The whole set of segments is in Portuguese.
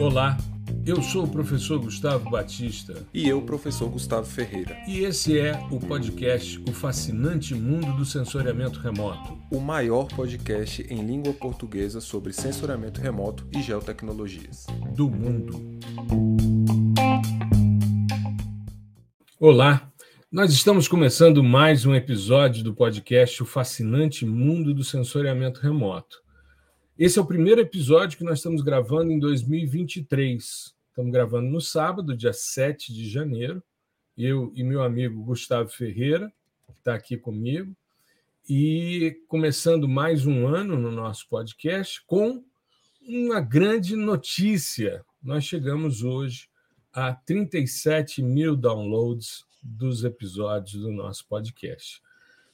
Olá, eu sou o professor Gustavo Batista. E eu, professor Gustavo Ferreira. E esse é o podcast O Fascinante Mundo do Sensoriamento Remoto. O maior podcast em língua portuguesa sobre sensoriamento remoto e geotecnologias. Do mundo. Olá, nós estamos começando mais um episódio do podcast O Fascinante Mundo do Sensoriamento Remoto. Esse é o primeiro episódio que nós estamos gravando em 2023. Estamos gravando no sábado, dia 7 de janeiro. Eu e meu amigo Gustavo Ferreira, que está aqui comigo, e começando mais um ano no nosso podcast com uma grande notícia. Nós chegamos hoje a 37 mil downloads dos episódios do nosso podcast.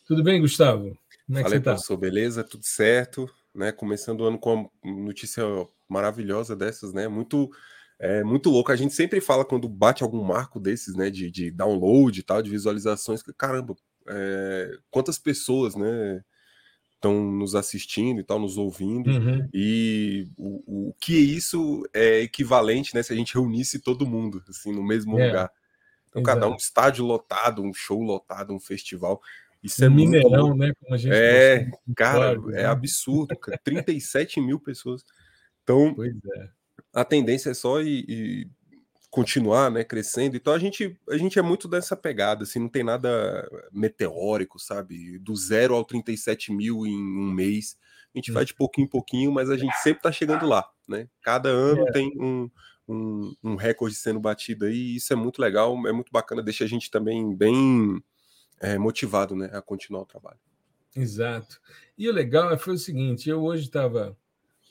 Tudo bem, Gustavo? Como é Fala que você está? beleza? Tudo certo? Né? Começando o ano com uma notícia maravilhosa dessas, né? Muito é muito louco. A gente sempre fala quando bate algum marco desses, né? De, de download e tal, de visualizações, que caramba, é, quantas pessoas, né? estão nos assistindo e tal, nos ouvindo, uhum. e o, o que isso é equivalente, né, se a gente reunisse todo mundo, assim, no mesmo é. lugar. Então, Exato. cada um estádio lotado, um show lotado, um festival. Isso é Mineirão, muito... né? Como a gente é, cara, é né? absurdo, cara. 37 mil pessoas. Então, é. a tendência é só ir, continuar, né, crescendo. Então a gente, a gente é muito dessa pegada, assim, não tem nada meteórico, sabe? Do zero ao 37 mil em um mês. A gente vai de pouquinho em pouquinho, mas a gente sempre tá chegando lá, né? Cada ano é. tem um, um, um, recorde sendo batido aí, e isso é muito legal, é muito bacana, deixa a gente também bem é, motivado, né, a continuar o trabalho. Exato. E o legal foi o seguinte, eu hoje estava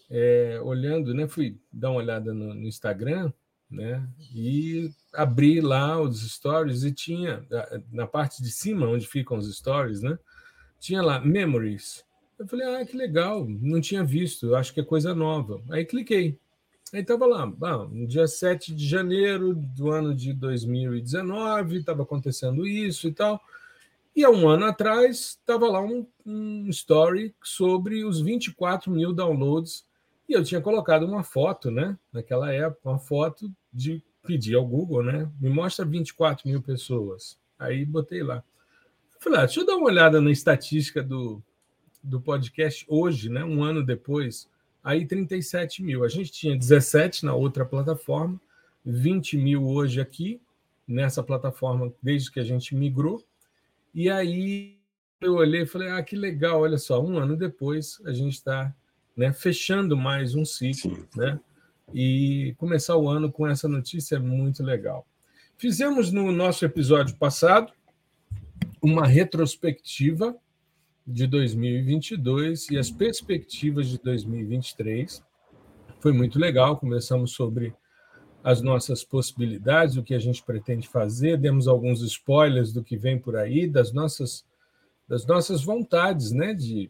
é, olhando, né, fui dar uma olhada no, no Instagram, né? E abri lá os stories e tinha na parte de cima onde ficam os stories, né? Tinha lá memories. Eu falei, ah, que legal, não tinha visto, acho que é coisa nova. Aí cliquei. Aí estava lá, no dia 7 de janeiro do ano de 2019, estava acontecendo isso e tal. E há um ano atrás estava lá um, um story sobre os 24 mil downloads e eu tinha colocado uma foto, né? Naquela época, uma foto de pedir ao Google, né? Me mostra 24 mil pessoas. Aí botei lá. Falei, ah, deixa eu dar uma olhada na estatística do, do podcast hoje, né? Um ano depois. Aí 37 mil. A gente tinha 17 na outra plataforma, 20 mil hoje aqui, nessa plataforma, desde que a gente migrou. E aí eu olhei e falei, ah, que legal, olha só, um ano depois a gente está né, fechando mais um ciclo, Sim. né? E começar o ano com essa notícia é muito legal. Fizemos no nosso episódio passado uma retrospectiva de 2022 e as perspectivas de 2023. Foi muito legal, conversamos sobre as nossas possibilidades, o que a gente pretende fazer, demos alguns spoilers do que vem por aí, das nossas das nossas vontades, né, de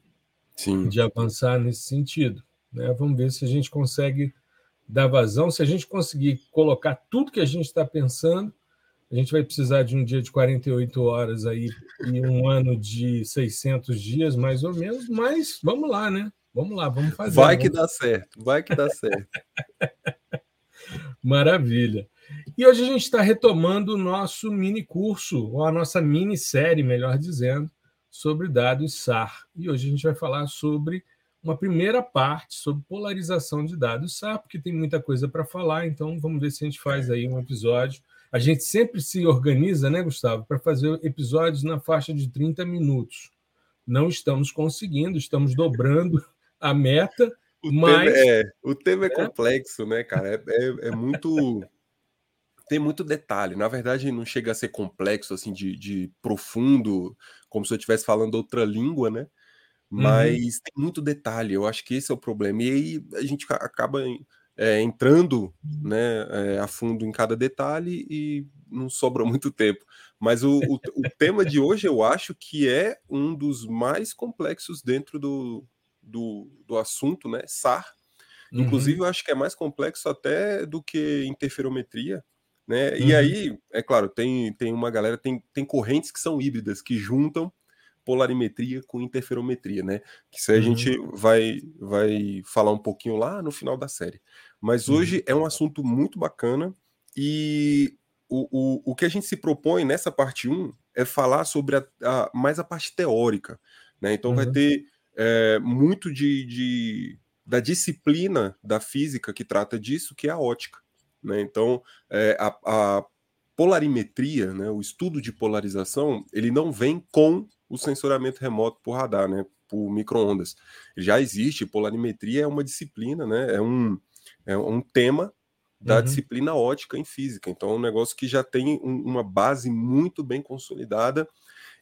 Sim. de avançar nesse sentido. Né? Vamos ver se a gente consegue dar vazão. Se a gente conseguir colocar tudo que a gente está pensando, a gente vai precisar de um dia de 48 horas aí e um ano de 600 dias, mais ou menos, mas vamos lá, né? Vamos lá, vamos fazer. Vai que dá certo, vai que dá certo. Maravilha. E hoje a gente está retomando o nosso mini curso, ou a nossa minissérie, melhor dizendo, sobre dados SAR. E hoje a gente vai falar sobre uma primeira parte sobre polarização de dados SAR, porque tem muita coisa para falar, então vamos ver se a gente faz aí um episódio. A gente sempre se organiza, né, Gustavo, para fazer episódios na faixa de 30 minutos. Não estamos conseguindo, estamos dobrando a meta, o mas... Tema é, o tema é, é complexo, né, cara? É, é, é muito tem muito detalhe. Na verdade, não chega a ser complexo, assim, de, de profundo, como se eu estivesse falando outra língua, né? Uhum. Mas uhum. tem muito detalhe. Eu acho que esse é o problema. E aí a gente acaba é, entrando né, é, a fundo em cada detalhe e não sobra muito tempo. Mas o, o, o tema de hoje eu acho que é um dos mais complexos dentro do, do, do assunto, né? SAR. Uhum. Inclusive, eu acho que é mais complexo até do que interferometria, né? Uhum. E aí, é claro, tem, tem uma galera, tem, tem correntes que são híbridas, que juntam polarimetria com interferometria, né? Que isso aí uhum. a gente vai, vai falar um pouquinho lá no final da série. Mas uhum. hoje é um assunto muito bacana e o, o, o que a gente se propõe nessa parte 1 é falar sobre a, a mais a parte teórica, né? Então uhum. vai ter é, muito de, de, da disciplina da física que trata disso, que é a ótica. Né? Então, é, a, a, polarimetria, né, o estudo de polarização, ele não vem com o sensoriamento remoto por radar, né, por microondas. Já existe, polarimetria é uma disciplina, né, é um, é um tema da uhum. disciplina ótica em física. Então, é um negócio que já tem um, uma base muito bem consolidada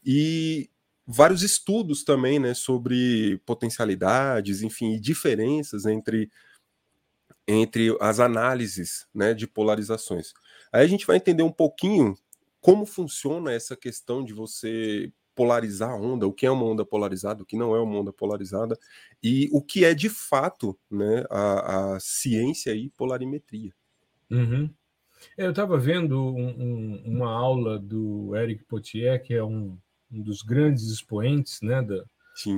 e vários estudos também, né, sobre potencialidades, enfim, diferenças entre entre as análises, né, de polarizações. Aí a gente vai entender um pouquinho como funciona essa questão de você polarizar a onda, o que é uma onda polarizada, o que não é uma onda polarizada, e o que é de fato né, a, a ciência e polarimetria. Uhum. Eu estava vendo um, um, uma aula do Eric Potier, que é um, um dos grandes expoentes né, da,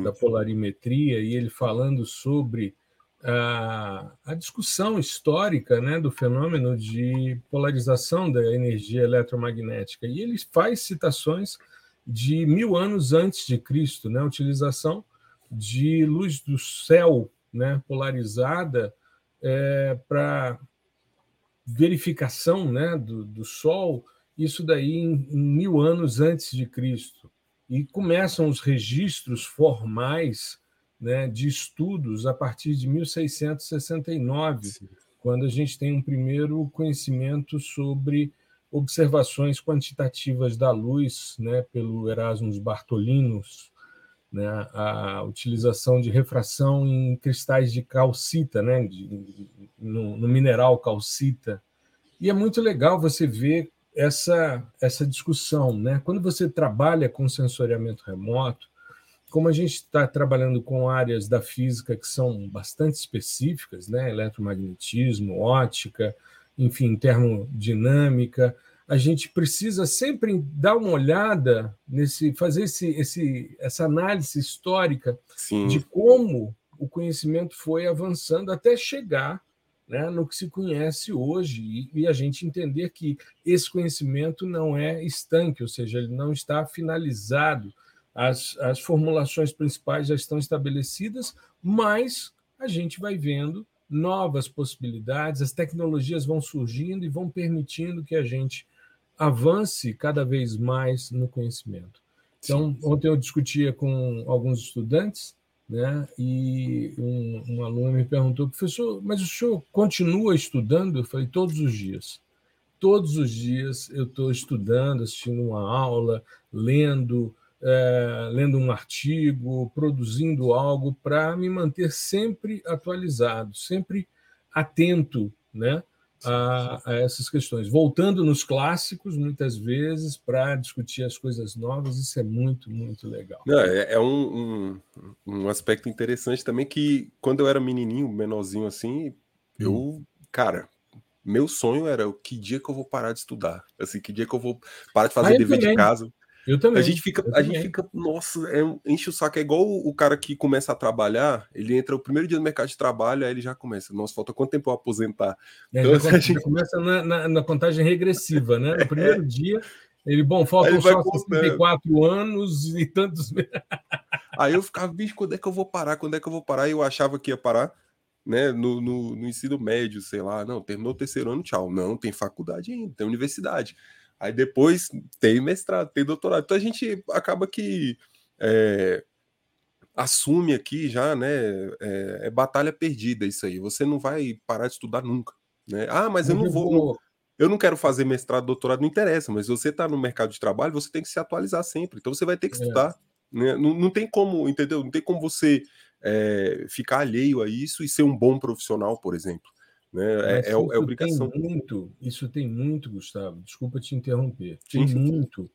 da polarimetria, e ele falando sobre a, a discussão histórica né, do fenômeno de polarização da energia eletromagnética. E ele faz citações de mil anos antes de Cristo, né, a utilização de luz do céu né, polarizada é, para verificação né, do, do Sol, isso daí em, em mil anos antes de Cristo. E começam os registros formais né, de estudos a partir de 1669, Sim. quando a gente tem um primeiro conhecimento sobre observações quantitativas da luz né, pelo Erasmus Bartolinos, né, a utilização de refração em cristais de calcita, né, de, no, no, mineral calcita. E é muito legal você ver essa, essa discussão. Né? Quando você trabalha com sensoriamento remoto, como a gente está trabalhando com áreas da física que são bastante específicas, né? eletromagnetismo, ótica, enfim, termodinâmica, a gente precisa sempre dar uma olhada nesse, fazer esse, esse, essa análise histórica Sim. de como o conhecimento foi avançando até chegar né, no que se conhece hoje e, e, a gente entender que esse conhecimento não é estanque, ou seja, ele não está finalizado, as, as formulações principais já estão estabelecidas, mas a gente vai vendo novas possibilidades, as tecnologias vão surgindo e vão permitindo que a gente avance cada vez mais no conhecimento. Então, ontem eu discutia com alguns estudantes, né, e um, um aluno me perguntou, professor, mas o senhor continua estudando? Eu falei, todos os dias. Todos os dias eu estou estudando, assistindo uma aula, lendo, é, lendo um artigo, produzindo algo para me manter sempre atualizado, sempre atento né, a, a, essas questões. Voltando nos clássicos, muitas vezes, para discutir as coisas novas, isso é muito, muito legal. Não, é, é um, um, um, aspecto interessante também que, quando eu era menininho, menorzinho assim, hum. eu, cara, meu sonho era que dia que eu vou parar de estudar? Assim, que dia que eu vou parar de fazer ah, dever de casa? Eu também. A gente fica, a gente fica nossa, é, enche o saco. É igual o, cara que começa a trabalhar, ele entra o primeiro dia no mercado de trabalho, aí ele já começa. Nossa, falta quanto tempo eu aposentar? É, então, já, gente... começa na, na, na, contagem regressiva, né? No primeiro é. dia, ele, bom, faltam só 64 anos e tantos. aí eu ficava, bicho, quando é que eu vou parar? Quando é que eu vou parar? E eu achava que ia parar. Né, no, no, no ensino médio, sei lá, não, terminou o terceiro ano, tchau. Não, tem faculdade ainda, tem universidade. Aí depois tem mestrado, tem doutorado. Então a gente acaba que é, assume aqui já, né? É, é, batalha perdida isso aí. Você não vai parar de estudar nunca. Né? Ah, mas eu não vou. Eu não quero fazer mestrado, doutorado, não interessa, mas você está no mercado de trabalho, você tem que se atualizar sempre. Então você vai ter que é. estudar. Né? Não, não tem como, entendeu? Não tem como você é, ficar alheio a isso e ser um bom profissional, por exemplo. Né? É, é, é, obrigação. Tem muito, isso tem muito, Gustavo, desculpa te interromper, tem sim, sim. muito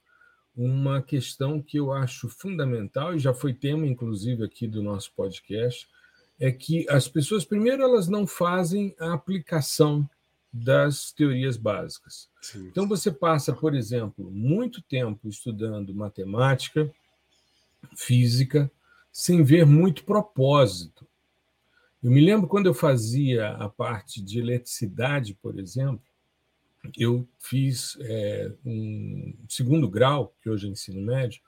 uma questão que eu acho fundamental, e já foi tema, inclusive, aqui do nosso podcast, é que as pessoas, primeiro, elas não fazem a aplicação das teorias básicas. Sim. Então, você passa, por exemplo, muito tempo estudando matemática, física sem ver muito propósito. Eu me lembro quando eu fazia a parte de eletricidade, por exemplo, eu fiz é, um segundo grau, que hoje é ensino médio,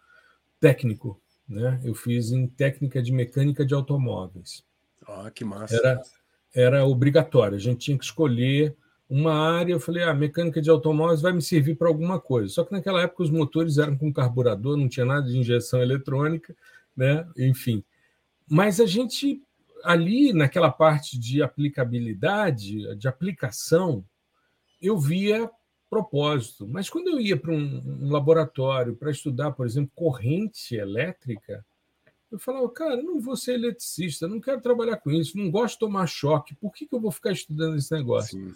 técnico. Né? Eu fiz em técnica de mecânica de automóveis. Ah, que massa. Era, era obrigatório, a gente tinha que escolher uma área. Eu falei, ah, mecânica de automóveis vai me servir para alguma coisa. Só que naquela época os motores eram com carburador, não tinha nada de injeção eletrônica, né? enfim. Mas a gente, ali naquela parte de aplicabilidade, de aplicação, eu via propósito. Mas quando eu ia para um, um laboratório para estudar, por exemplo, corrente elétrica, eu falava, cara, não vou ser eletricista, não quero trabalhar com isso, não gosto de tomar choque, por que, que eu vou ficar estudando esse negócio? Sim.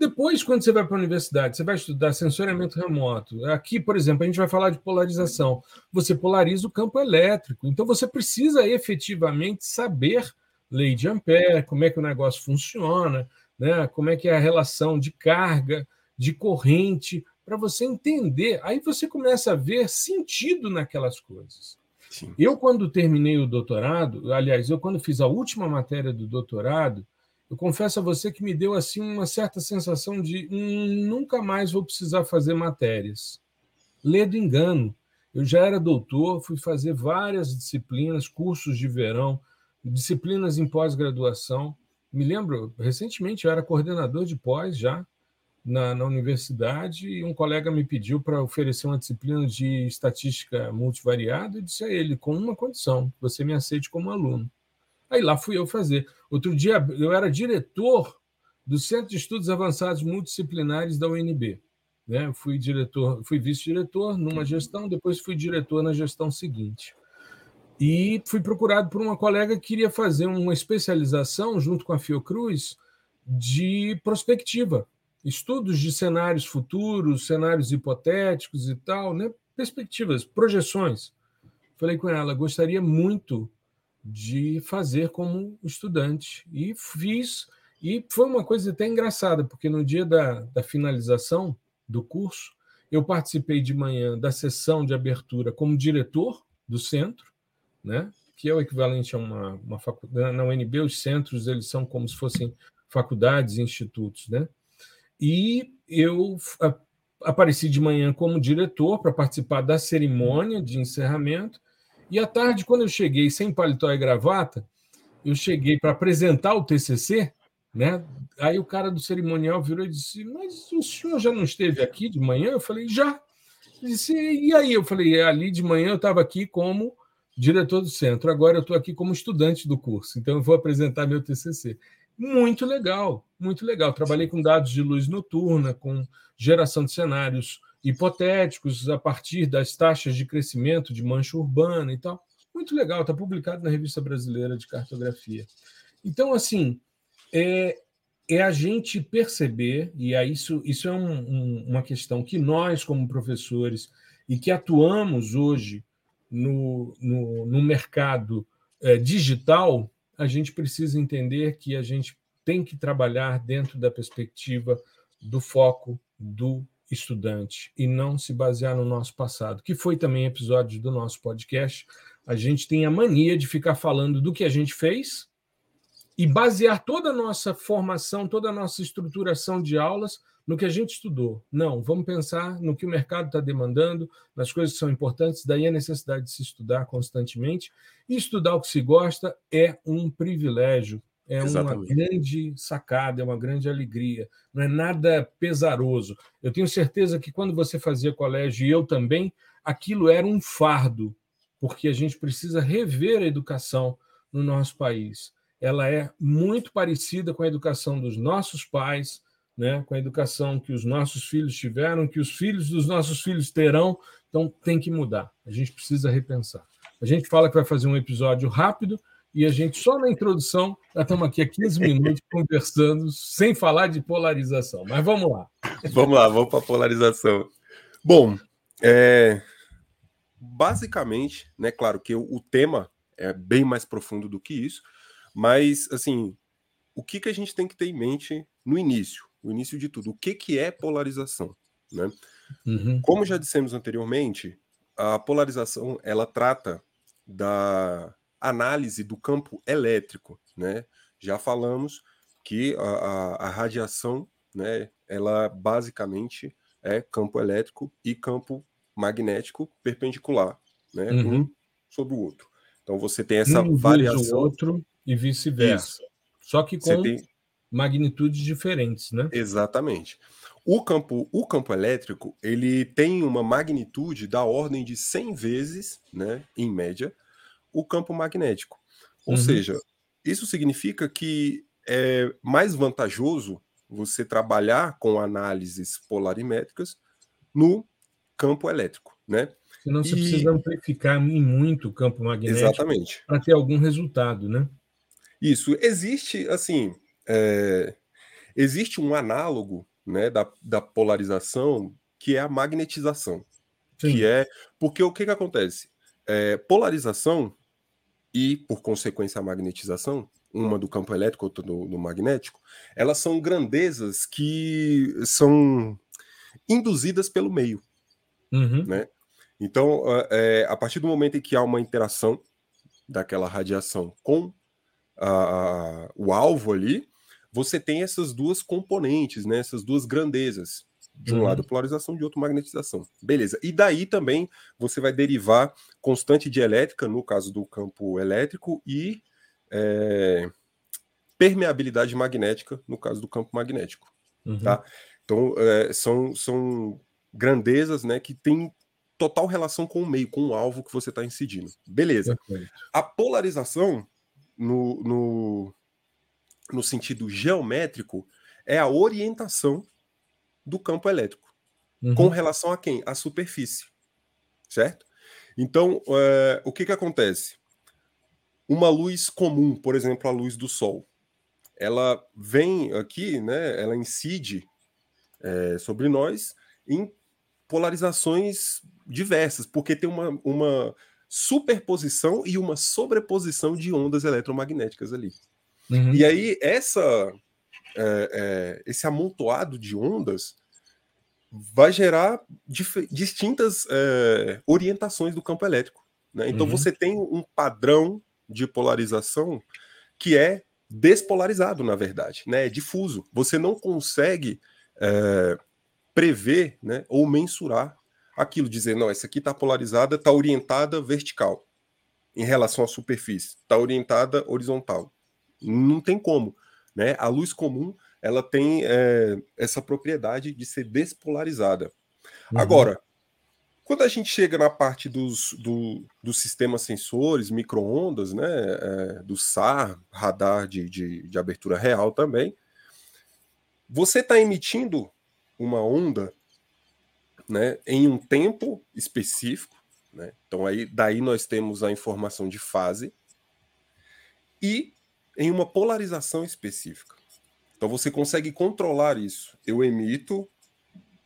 Depois, quando você vai para a universidade, você vai estudar sensoriamento remoto. Aqui, por exemplo, a gente vai falar de polarização. Você polariza o campo elétrico. Então, você precisa efetivamente saber lei de Ampere, como é que o negócio funciona, né? como é que é a relação de carga, de corrente, para você entender. Aí você começa a ver sentido naquelas coisas. Sim. Eu, quando terminei o doutorado, aliás, eu, quando fiz a última matéria do doutorado, eu confesso a você que me deu assim uma certa sensação de hum, nunca mais vou precisar fazer matérias. Ledo engano. Eu já era doutor, fui fazer várias disciplinas, cursos de verão, disciplinas em pós-graduação. Me lembro, recentemente eu era coordenador de pós já na, na universidade e um colega me pediu para oferecer uma disciplina de estatística multivariada e disse a ele, com uma condição, você me aceite como aluno. Aí lá fui eu fazer. Outro dia eu era diretor do Centro de Estudos Avançados Multidisciplinares da UNB. Né? Fui diretor, fui vice-diretor numa gestão, depois fui diretor na gestão seguinte. E fui procurado por uma colega que queria fazer uma especialização, junto com a Fiocruz, de prospectiva, estudos de cenários futuros, cenários hipotéticos e tal, né? perspectivas, projeções. Falei com ela, gostaria muito de fazer como estudante. E fiz, e foi uma coisa até engraçada, porque no dia da, da finalização do curso, eu participei de manhã da sessão de abertura como diretor do centro, né? que é o equivalente a uma, uma faculdade. Na UNB, os centros eles são como se fossem faculdades institutos. Né? E eu apareci de manhã como diretor para participar da cerimônia de encerramento. E à tarde, quando eu cheguei sem paletó e gravata, eu cheguei para apresentar o TCC, né? Aí o cara do cerimonial virou e disse: Mas o senhor já não esteve aqui de manhã? Eu falei: Já. Disse: E aí? Eu falei: Ali de manhã eu estava aqui como diretor do centro. Agora eu estou aqui como estudante do curso, então eu vou apresentar meu TCC. Muito legal, muito legal. Trabalhei com dados de luz noturna, com geração de cenários hipotéticos a partir das taxas de crescimento de mancha urbana e tal. Muito legal, está publicado na Revista Brasileira de Cartografia. Então, assim, é, é a gente perceber, e é isso, isso é um, um, uma questão que nós, como professores, e que atuamos hoje no, no, no mercado é, digital, a gente precisa entender que a gente tem que trabalhar dentro da perspectiva do foco do estudante e não se basear no nosso passado, que foi também episódio do nosso podcast. A gente tem a mania de ficar falando do que a gente fez e basear toda a nossa formação, toda a nossa estruturação de aulas no que a gente estudou. Não, vamos pensar no que o mercado está demandando, nas coisas que são importantes, daí a necessidade de se estudar constantemente. E estudar o que se gosta é um privilégio, é Exatamente. uma grande sacada, é uma grande alegria, não é nada pesaroso. Eu tenho certeza que quando você fazia colégio, e eu também, aquilo era um fardo, porque a gente precisa rever a educação no nosso país. Ela é muito parecida com a educação dos nossos pais, né, com a educação que os nossos filhos tiveram, que os filhos dos nossos filhos terão. Então, tem que mudar. A gente precisa repensar. A gente fala que vai fazer um episódio rápido e a gente, só na introdução, já estamos aqui há 15 minutos conversando, sem falar de polarização. Mas vamos lá. Vamos lá, vamos para a polarização. Bom, é... basicamente, né, claro que o, tema é bem mais profundo do que isso, mas, assim, o que, que a gente tem que ter em mente no início? O início de tudo. O que, que é polarização? Né? Uhum. Como já dissemos anteriormente, a polarização ela trata da análise do campo elétrico, né? Já falamos que a, a, a radiação, né, ela basicamente é campo elétrico e campo magnético perpendicular, né, uhum. um sobre o outro. Então você tem essa um variação. o outro e vice-versa. Só que com tem... magnitudes diferentes, né? Exatamente. O campo, o campo elétrico ele tem uma magnitude da ordem de 100 vezes, né, em média, o campo magnético. Ou uhum. seja, isso significa que é mais vantajoso você trabalhar com análises polarimétricas no campo elétrico, né? Você e... precisa amplificar em muito o campo magnético para ter algum resultado, né? Isso. Existe, assim, é... existe um análogo né, da, da polarização que é a magnetização. Sim. Que é. Porque o que, que acontece? É, polarização e, por consequência, a magnetização, uma do campo elétrico, outra do, do magnético, elas são grandezas que são induzidas pelo meio. Uhum. Né? Então, é, a partir do momento em que há uma interação daquela radiação com a, a, o alvo ali, você tem essas duas componentes, né, essas duas grandezas. De um uhum. lado polarização, de outro magnetização. Beleza. E daí também você vai derivar constante de elétrica, no caso do campo elétrico, e é, permeabilidade magnética, no caso do campo magnético. Uhum. Tá? Então, é, são, são grandezas né, que têm total relação com o meio, com o alvo que você está incidindo. Beleza. Perfeito. A polarização, no, no, no sentido geométrico, é a orientação do campo elétrico. Uhum. Com relação a quem? A superfície. Certo? Então, é, o que, que acontece? uma luz comum, por exemplo, a luz do Sol, ela vem aqui, né? Ela incide é, sobre nós em polarizações diversas, porque tem uma, uma superposição e uma sobreposição de ondas eletromagnéticas ali. Uhum. E aí essa é, é, esse amontoado de ondas vai gerar distintas é, orientações do campo elétrico. Né? Então uhum. você tem um padrão de polarização que é despolarizado, na verdade, né? É difuso. Você não consegue é, prever né, ou mensurar aquilo, dizer, não, essa aqui está polarizada, está orientada vertical em relação à superfície, está orientada horizontal. Não tem como. Né? A luz comum ela tem é, essa propriedade de ser despolarizada. Uhum. Agora, quando a gente chega na parte dos, do, dos sistemas sensores, microondas, né, é, do SAR, radar de, de, de abertura real também, você está emitindo uma onda né, em um tempo específico, né? então aí daí nós temos a informação de fase e em uma polarização específica. Então você consegue controlar isso. Eu emito,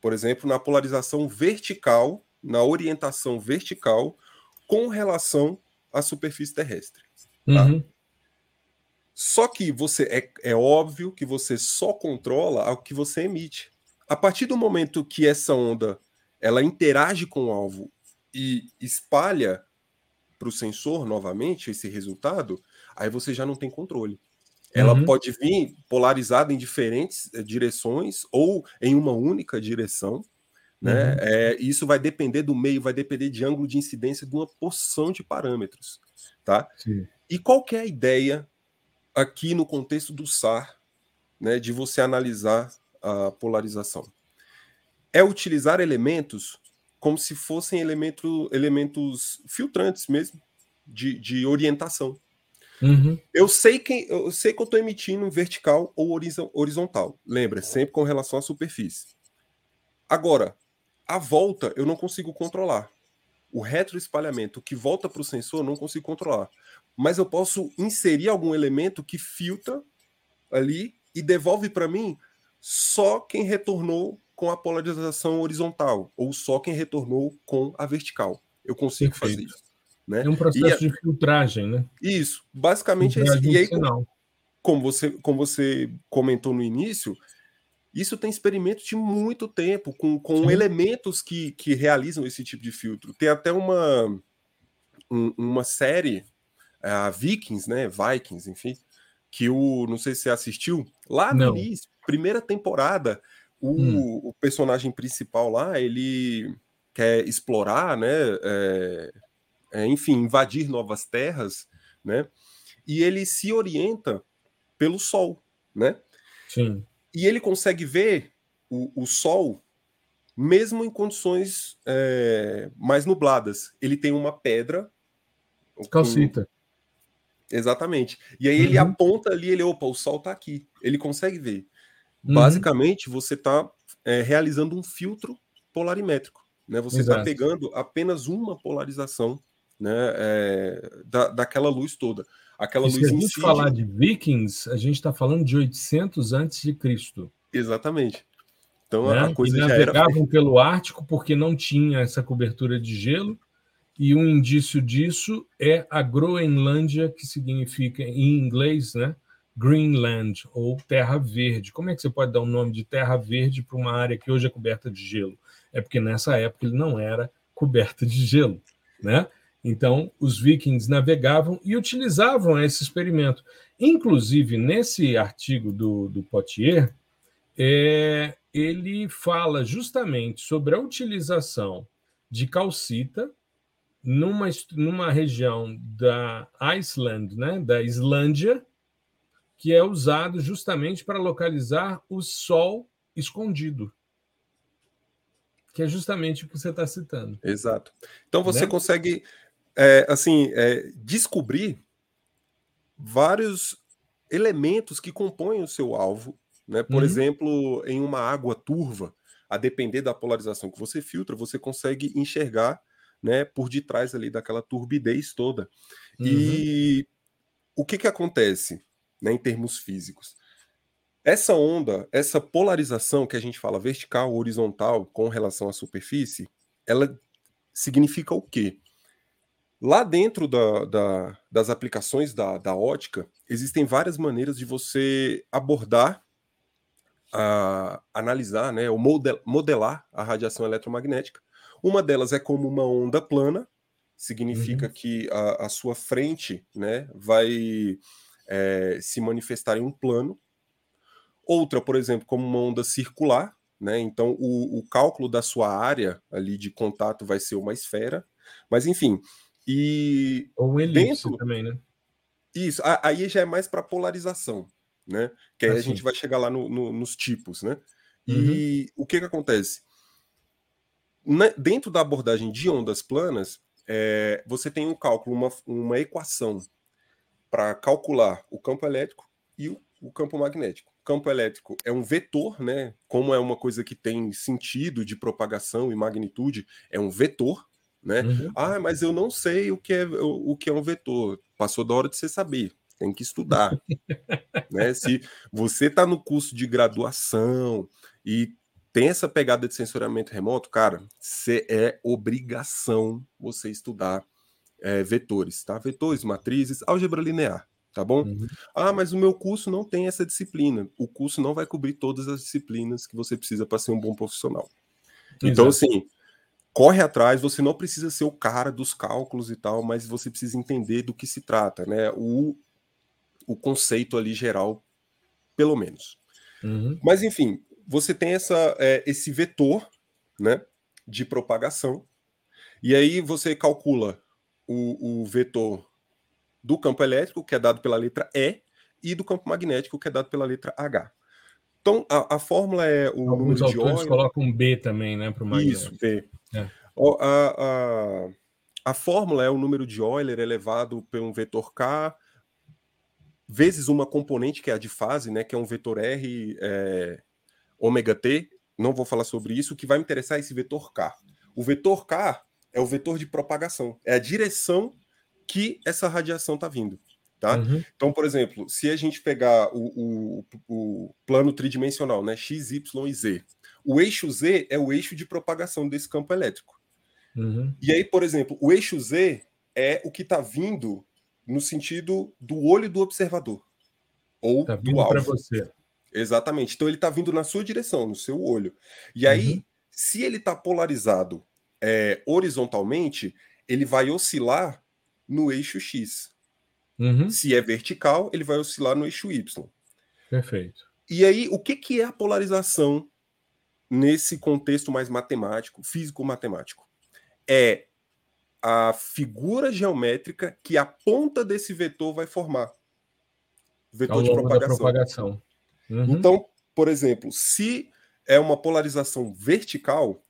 por exemplo, na polarização vertical na orientação vertical com relação à superfície terrestre. Tá? Uhum. Só que você é, é óbvio que você só controla o que você emite. A partir do momento que essa onda ela interage com o alvo e espalha para o sensor novamente esse resultado, aí você já não tem controle. Ela uhum. pode vir polarizada em diferentes eh, direções ou em uma única direção, né? Uhum. É, isso vai depender do meio, vai depender de ângulo de incidência de uma porção de parâmetros. Tá? Sim. E é a ideia aqui no contexto do SAR né, de você analisar a polarização? É utilizar elementos como se fossem elemento, elementos filtrantes mesmo, de, de orientação. Uhum. Eu sei que eu sei que eu estou emitindo em vertical ou horizontal. Lembra, sempre com relação à superfície. Agora, a volta eu não consigo controlar. O retroespalhamento que volta para o sensor eu não consigo controlar. Mas eu posso inserir algum elemento que filtra ali e devolve para mim só quem retornou com a polarização horizontal ou só quem retornou com a vertical. Eu consigo Perfeito. fazer isso. Né? É um processo de filtragem, né? Isso, basicamente filtragem é isso. E aí, como, como, você, como você comentou no início, isso tem experimentos de muito tempo, com, com elementos que, que realizam esse tipo de filtro. Tem até uma, um, uma série, a Vikings, né? Vikings, enfim, que o. Não sei se você assistiu, lá no não. início, primeira temporada, o, hum. o, personagem principal lá, ele quer explorar, né? É, é, enfim, invadir novas terras, né? E ele se orienta pelo sol, né? Sim. E ele consegue ver o, o sol mesmo em condições é, mais nubladas. Ele tem uma pedra. Calcita. Com... Exatamente. E aí uhum. ele aponta ali, ele, opa, o sol está aqui. Ele consegue ver. Uhum. Basicamente, você está é, realizando um filtro polarimétrico. Né? Você está pegando apenas uma polarização né, é, da, daquela luz toda. Aquela luz se a gente incide... falar de vikings, a gente está falando de 800 antes de Cristo. Exatamente. Então né? a coisa e navegavam era... pelo Ártico porque não tinha essa cobertura de gelo. E um indício disso é a Groenlândia, que significa em inglês, né? Greenland ou Terra Verde. Como é que você pode dar o um nome de Terra Verde para uma área que hoje é coberta de gelo? É porque nessa época ele não era coberta de gelo, né? Então, os vikings navegavam e utilizavam esse experimento. Inclusive, nesse artigo do, do Potier, é, ele fala justamente sobre a utilização de calcita numa, numa região da Iceland, né, da Islândia, que é usado justamente para localizar o Sol escondido que é justamente o que você está citando. Exato. Então você né? consegue é, assim, é, descobrir vários elementos que compõem o seu alvo, né? Por uhum. exemplo, em uma água turva, a depender da polarização que você filtra, você consegue enxergar, né, por detrás ali daquela turbidez toda. Uhum. E o que que acontece, né, em termos físicos? Essa onda, essa polarização que a gente fala vertical, horizontal, com relação à superfície, ela significa o quê? Lá dentro da, da, das aplicações da, da ótica, existem várias maneiras de você abordar, a, analisar, né, ou model, modelar a radiação eletromagnética. Uma delas é como uma onda plana, significa uhum. que a, a, sua frente né, vai é, se manifestar em um plano. Outra, por exemplo, como uma onda circular, né? Então o, o cálculo da sua área ali de contato vai ser uma esfera. Mas enfim, e Ou um elipse dentro... também, né? Isso, aí já é mais para polarização, né? Que aí assim. a gente vai chegar lá no, no, nos tipos, né? E uhum. o que que acontece? Na, dentro da abordagem de ondas planas, é, você tem um cálculo, uma, uma equação para calcular o campo elétrico e o, o campo magnético. O campo elétrico é um vetor, né? Como é uma coisa que tem sentido de propagação e magnitude, é um vetor, né? Uhum. Ah, mas eu não sei o que é o, o que é um vetor. Passou da hora de você saber. Tem que estudar, né? Se você está no curso de graduação e tem essa pegada de sensoriamento remoto, cara, você é obrigação você estudar é, vetores, tá? Vetores, matrizes, álgebra linear, tá bom? Uhum. Ah, mas o meu curso não tem essa disciplina. O curso não vai cobrir todas as disciplinas que você precisa para ser um bom profissional. Então, Exato. assim, corre atrás, você não precisa ser o cara dos cálculos e tal, mas você precisa entender do que se trata, né? O, o conceito ali geral, pelo menos. Uhum. Mas enfim, você tem essa, é, esse vetor, né, de propagação, e aí você calcula o, o vetor do campo elétrico, que é dado pela letra E, e do campo magnético, que é dado pela letra H. Então, a, a fórmula é o Alguns número de Euler... colocam B também, né, para o magnético. Isso, B. É. A, a, a fórmula é o número de Euler elevado por um vetor K vezes uma componente que é a de fase, né, que é um vetor R é, ômega T. Não vou falar sobre isso. O que vai me interessar é esse vetor K. O vetor K é o vetor de propagação, é a direção que essa radiação está vindo. Tá? Uhum. Então, por exemplo, se a gente pegar o, o, o, plano tridimensional, né, x, y e z, o eixo z é o eixo de propagação desse campo elétrico. Uhum. E aí, por exemplo, o eixo z é o que está vindo no sentido do olho do observador ou tá do alvo. você. Exatamente. Então ele está vindo na sua direção, no seu olho. E aí, uhum. se ele está polarizado é, horizontalmente, ele vai oscilar no eixo X. Uhum. Se é vertical, ele vai oscilar no eixo Y. Perfeito. E aí, o que, que é a polarização nesse contexto mais matemático, físico-matemático? É a figura geométrica que a ponta desse vetor vai formar. Vetor de propagação. propagação. Uhum. Então, por exemplo, se é uma polarização vertical,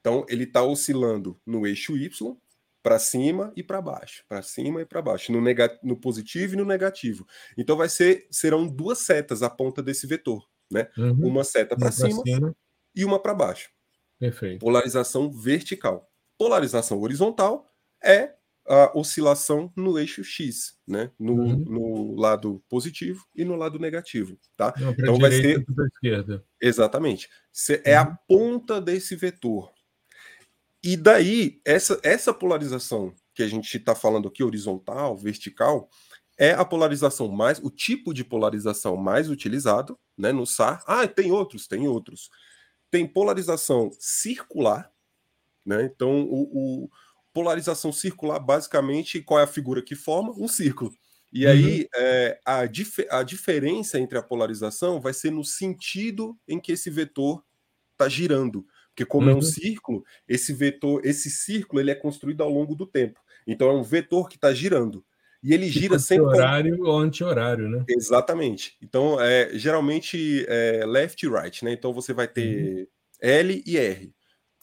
então ele está oscilando no eixo Y para cima e para baixo, para cima e para baixo, no, no positivo e no negativo. Então vai ser serão duas setas a ponta desse vetor, né? Uhum. Uma seta para cima, cima, e uma para baixo. Perfeito. Polarização vertical. Polarização horizontal é a oscilação no eixo X, né? No, uhum. no lado positivo e no lado negativo, tá? Não, então vai ser esquerda. Exatamente. É uhum. a ponta desse vetor. E daí, essa, essa polarização que a gente está falando aqui, horizontal, vertical, é a polarização mais, o tipo de polarização mais utilizado né, no SAR. Ah, tem outros, tem outros. Tem polarização circular, né? Então, o, o polarização circular, basicamente, qual é a figura que forma? Um círculo. E uhum. aí, é, a, dif a diferença entre a polarização vai ser no sentido em que esse vetor está girando. Porque como uhum. é um uhum. círculo, esse vetor, esse círculo, ele é construído ao longo do tempo. Então é um vetor que está girando. E ele tipo gira sempre. Horário com... ou anti-horário, né? Exatamente. Então, é, geralmente é left e right, né? Então você vai ter uhum. L e R,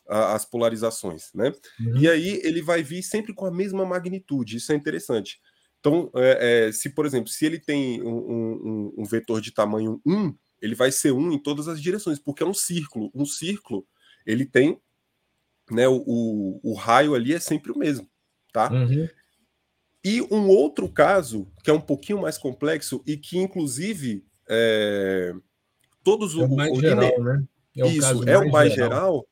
a, as polarizações, né? Uhum. E aí ele vai vir sempre com a mesma magnitude. Isso é interessante. Então, é, é, se, por exemplo, se ele tem um, um, um, vetor de tamanho 1, ele vai ser 1 em todas as direções, porque é um círculo. Um círculo ele tem, né, o, o, o raio ali é sempre o mesmo, tá? Uhum. E um outro caso, que é um pouquinho mais complexo e que, inclusive, é, todos é o, mais o geral, né? É isso, é o mais geral. geral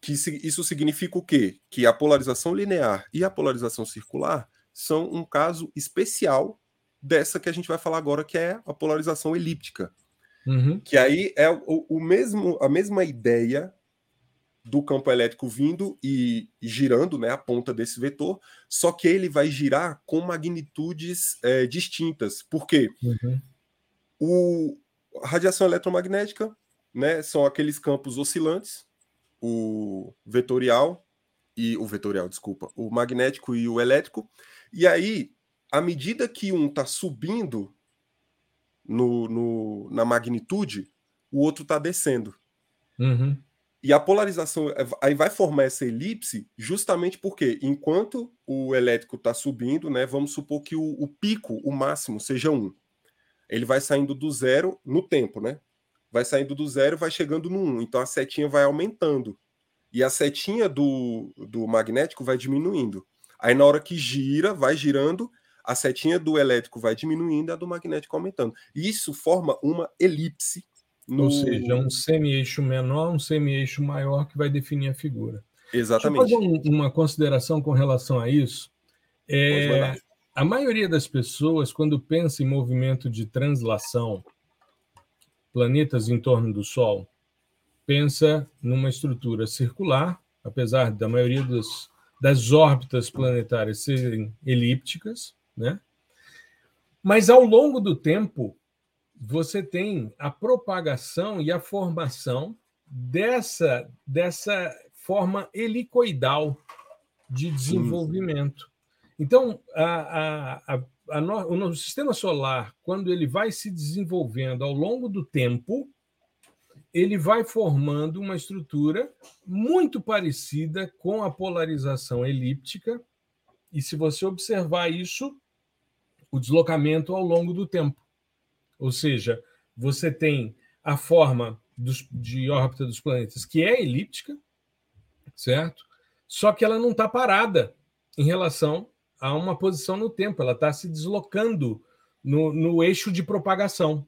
que isso significa o quê? Que a polarização linear e a polarização circular são um caso especial dessa que a gente vai falar agora, que é a polarização elíptica. Uhum. Que aí é o, o, mesmo, a mesma ideia do campo elétrico vindo e, girando né, a ponta desse vetor, só que ele vai girar com magnitudes é, distintas. Por quê? Uhum. O, a radiação eletromagnética né, são aqueles campos oscilantes, o vetorial e o vetorial, desculpa, o magnético e o elétrico. E aí, à medida que um está subindo no, no, na magnitude, o outro está descendo. Uhum. E a polarização é, aí vai formar essa elipse justamente porque, enquanto o elétrico está subindo, né, vamos supor que o, o, pico, o máximo, seja 1. Ele vai saindo do zero no tempo, né? Vai saindo do zero vai chegando no 1. Então a setinha vai aumentando. E a setinha do, do magnético vai diminuindo. Aí na hora que gira, vai girando, a setinha do elétrico vai diminuindo a do magnético aumentando. Isso forma uma elipse no... Ou seja, um semi-eixo menor, um semi-eixo maior que vai definir a figura. Exatamente. Deixa eu fazer uma consideração com relação a isso. É, a maioria das pessoas, quando pensa em movimento de translação, planetas em torno do Sol, pensa numa estrutura circular, apesar da maioria dos, das órbitas planetárias serem elípticas, né? Mas ao longo do tempo, você tem a propagação e a formação dessa, dessa forma helicoidal de desenvolvimento. Então, a, a, a, no, o sistema solar, quando ele vai se desenvolvendo ao longo do tempo, ele vai formando uma estrutura muito parecida com a polarização elíptica. E se você observar isso, o deslocamento ao longo do tempo. Ou seja, você tem a forma dos, de órbita dos planetas que é elíptica, certo? Só que ela não está parada em relação a uma posição no tempo, ela está se deslocando no, no eixo de propagação.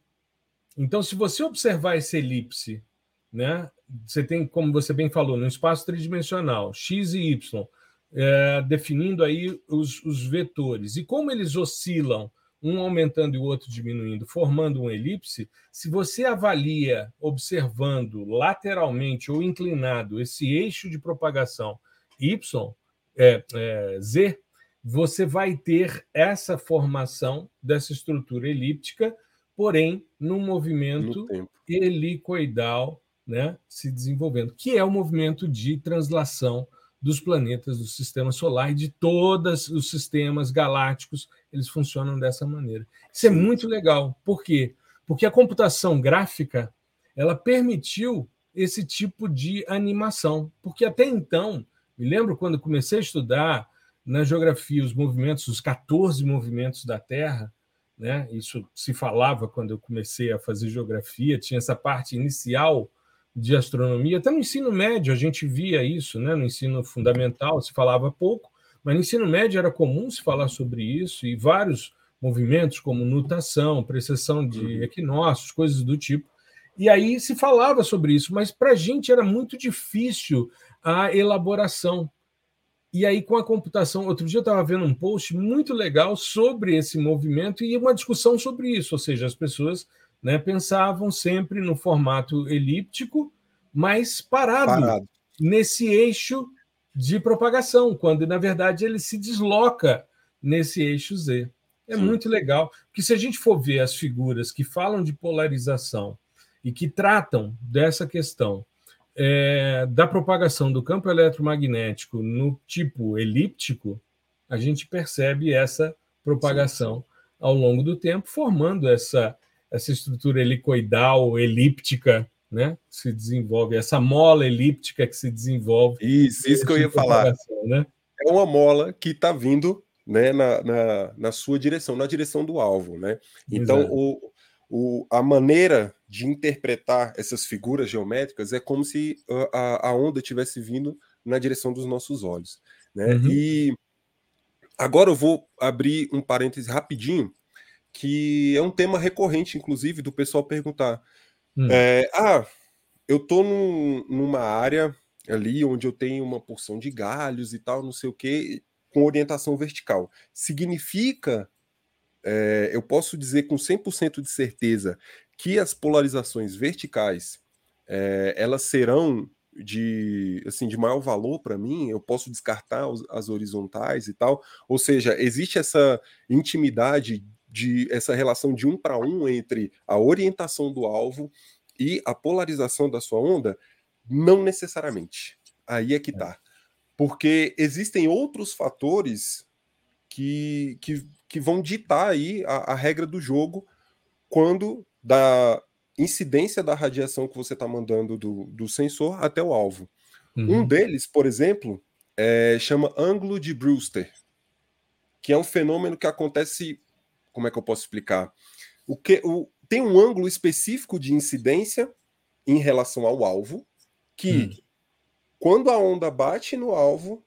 Então, se você observar essa elipse, né, você tem, como você bem falou, no espaço tridimensional, x e y, é, definindo aí os, os vetores. E como eles oscilam um aumentando e o outro diminuindo, formando uma elipse, se você avalia observando lateralmente ou inclinado esse eixo de propagação y, é, é, z, você vai ter essa formação dessa estrutura elíptica, porém num movimento helicoidal né, se desenvolvendo, que é o movimento de translação dos planetas do sistema solar e de todos os sistemas galácticos, eles funcionam dessa maneira. Isso é muito legal. Por quê? Porque a computação gráfica ela permitiu esse tipo de animação. Porque até então, me lembro quando comecei a estudar na geografia os movimentos, os 14 movimentos da Terra, né? Isso se falava quando eu comecei a fazer geografia, tinha essa parte inicial de astronomia, até no ensino médio a gente via isso, né? No ensino fundamental se falava pouco, mas no ensino médio era comum se falar sobre isso e vários movimentos como nutação, precessão de uhum. equinócios, coisas do tipo. E aí se falava sobre isso, mas para a gente era muito difícil a elaboração. E aí, com a computação, outro dia eu estava vendo um post muito legal sobre esse movimento e uma discussão sobre isso, ou seja, as pessoas né, pensavam sempre no formato elíptico, mas parado, parado, nesse eixo de propagação, quando na verdade ele se desloca nesse eixo Z. É Sim. muito legal, porque se a gente for ver as figuras que falam de polarização e que tratam dessa questão é, da propagação do campo eletromagnético no tipo elíptico, a gente percebe essa propagação sim, ao longo do tempo, formando essa, essa estrutura helicoidal, elíptica, né? Se desenvolve, essa mola elíptica que se desenvolve. Isso, isso que eu ia falar. Né? É uma mola que está vindo né, na, na, na, sua direção, na direção do alvo. Né? Então, o, o, a maneira de interpretar essas figuras geométricas é como se a, a onda tivesse vindo na direção dos nossos olhos. Né? Uhum. E agora eu vou abrir um parêntese rapidinho, que é um tema recorrente, inclusive, do pessoal perguntar. Hum. É, ah, eu estou num, numa área ali onde eu tenho uma porção de galhos e tal, não sei o que, com orientação vertical. Significa é, eu posso dizer com 100% de certeza que as polarizações verticais é, elas serão de assim de maior valor para mim, eu posso descartar os, as horizontais e tal. Ou seja, existe essa intimidade de essa relação de um para um entre a orientação do alvo e a polarização da sua onda? Não necessariamente. Aí é que é. tá. Porque existem outros fatores que, que que vão ditar aí a, a regra do jogo quando da incidência da radiação que você está mandando do, do sensor até o alvo. Uhum. Um deles, por exemplo, é, chama ângulo de Brewster, que é um fenômeno que acontece. Como é que eu posso explicar? O que o, tem um ângulo específico de incidência em relação ao alvo, que uhum. quando a onda bate no alvo,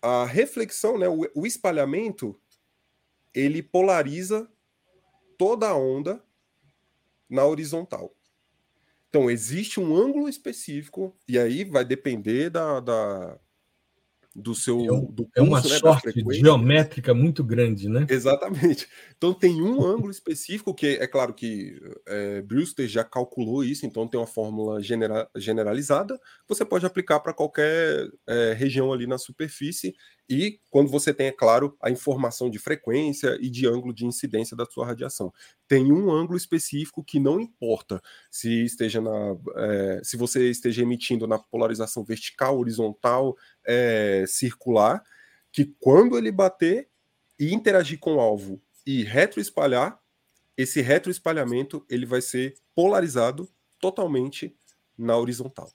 a reflexão, né, o, o espalhamento ele polariza toda a onda na horizontal. Então, existe um ângulo específico, e aí vai depender da, da, do seu. É, um, do é uma né, sorte geométrica muito grande, né? Exatamente. Então tem um ângulo específico que é claro que é, Brewster já calculou isso, então tem uma fórmula genera, generalizada. Você pode aplicar para qualquer é, região ali na superfície e quando você tem, é claro, a informação de frequência e de ângulo de incidência da sua radiação. Tem um ângulo específico que não importa se esteja na, é, se você esteja emitindo na polarização vertical, horizontal, é, circular, que quando ele bater e interagir com o alvo e retroespalhar, esse retroespalhamento ele vai ser polarizado totalmente na horizontal.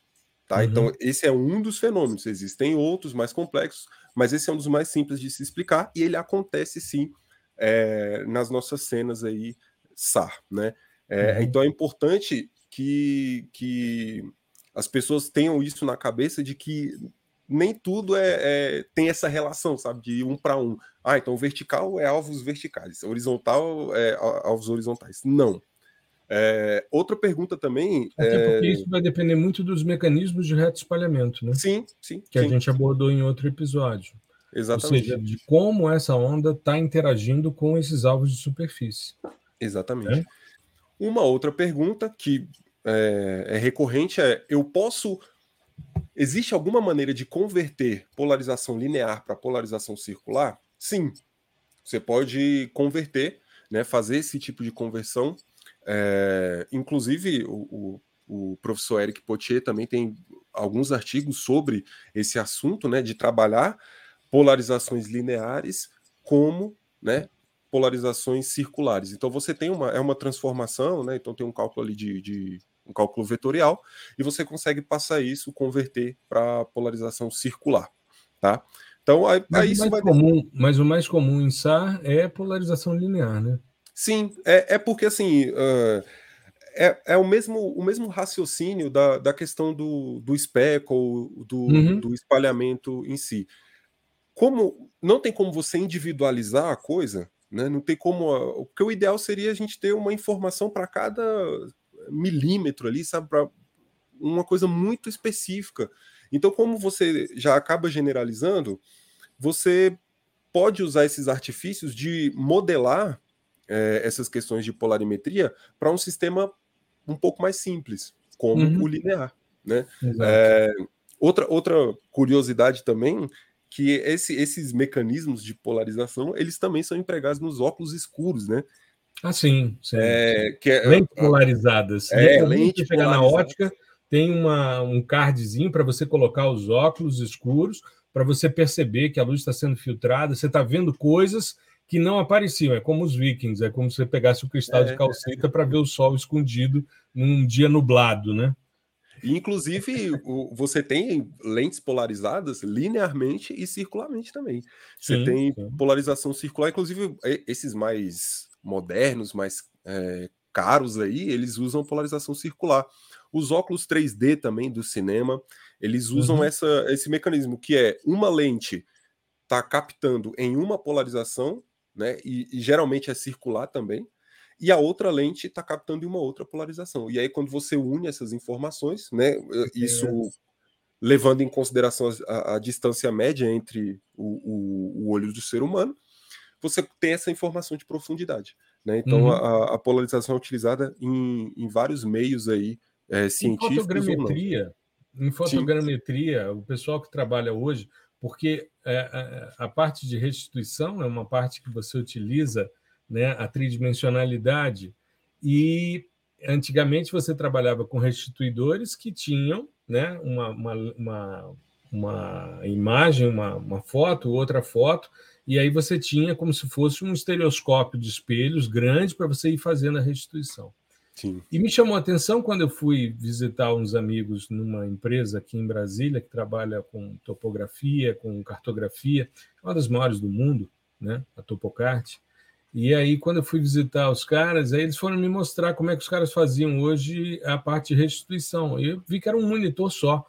Tá? Uhum. Então, esse é um dos fenômenos. Existem outros mais complexos, mas esse é um dos mais simples de se explicar e ele acontece sim é, nas nossas cenas aí SAR. Né? É, uhum. Então, é importante que, que as pessoas tenham isso na cabeça de que nem tudo é, é, tem essa relação, sabe, de um para um. Ah, então vertical é alvos verticais, horizontal é alvos horizontais. Não. É, outra pergunta também. Até é... porque isso vai depender muito dos mecanismos de reto espalhamento, né? Sim, sim. Que sim. a gente abordou em outro episódio. Exatamente. Ou seja, de como essa onda está interagindo com esses alvos de superfície. Exatamente. É? Uma outra pergunta que é, é recorrente é: eu posso Existe alguma maneira de converter polarização linear para polarização circular? Sim, você pode converter, né, fazer esse tipo de conversão. É, inclusive, o, o, o, professor Eric Potier também tem alguns artigos sobre esse assunto, né, de trabalhar polarizações lineares como, né, polarizações circulares. Então você tem uma é uma transformação, né? Então tem um cálculo ali de, de um cálculo vetorial e você consegue passar isso, converter para polarização circular, tá? Então aí, aí isso vai comum, mas o mais comum em SAR é polarização linear, né? Sim, é, é porque assim uh, é, é o mesmo o mesmo raciocínio da, da questão do, do speckle, do, uhum. do espalhamento em si. Como não tem como você individualizar a coisa, né? Não tem como. Porque o ideal seria a gente ter uma informação para cada milímetro ali, sabe? Para uma coisa muito específica. Então, como você já acaba generalizando, você pode usar esses artifícios de modelar é, essas questões de polarimetria para um sistema um pouco mais simples, como uhum. o linear. Né? É, outra, outra curiosidade também que esse, esses mecanismos de polarização eles também são empregados nos óculos escuros, né? Ah, sim. sim, é, Que é, lentes polarizadas. É, lente chegar na ótica, tem uma, um cardzinho para você colocar os óculos escuros, para você perceber que a luz está sendo filtrada, você está vendo coisas que não apareciam. É como os vikings, é como se você pegasse o cristal é, de calcita para ver o sol escondido num dia nublado, né? E, inclusive, o, você tem lentes polarizadas linearmente e circularmente também. Você sim, tem sim. polarização circular, inclusive esses mais modernos, mais é, caros aí, eles usam polarização circular. Os óculos 3D também do cinema, eles usam uhum. essa, esse mecanismo, que é uma lente tá captando em uma polarização, né? E, e geralmente é circular também e a outra lente está captando uma outra polarização. E aí, quando você une essas informações, né, eh, isso levando em consideração a, a distância média entre o, o, o, olho do ser humano, você tem essa informação de profundidade. Né? Então, uhum. a, a, polarização é utilizada em, em vários meios aí, é, científicos. Em fotogrametria, em fotogrametria Sim. o pessoal que trabalha hoje, porque é, a, a parte de restituição é uma parte que você utiliza né, a tridimensionalidade. E antigamente você trabalhava com restituidores que tinham né, uma, uma, uma, uma imagem, uma, uma foto, outra foto, e aí você tinha como se fosse um estereoscópio de espelhos grande para você ir fazendo a restituição. E me chamou a atenção quando eu fui visitar uns amigos numa empresa aqui em Brasília que trabalha com topografia, com cartografia, é uma das maiores do mundo, né, a Topocart. E aí, quando eu fui visitar os caras, aí eles foram me mostrar como é que os caras faziam hoje a parte de restituição. Eu vi que era um monitor só.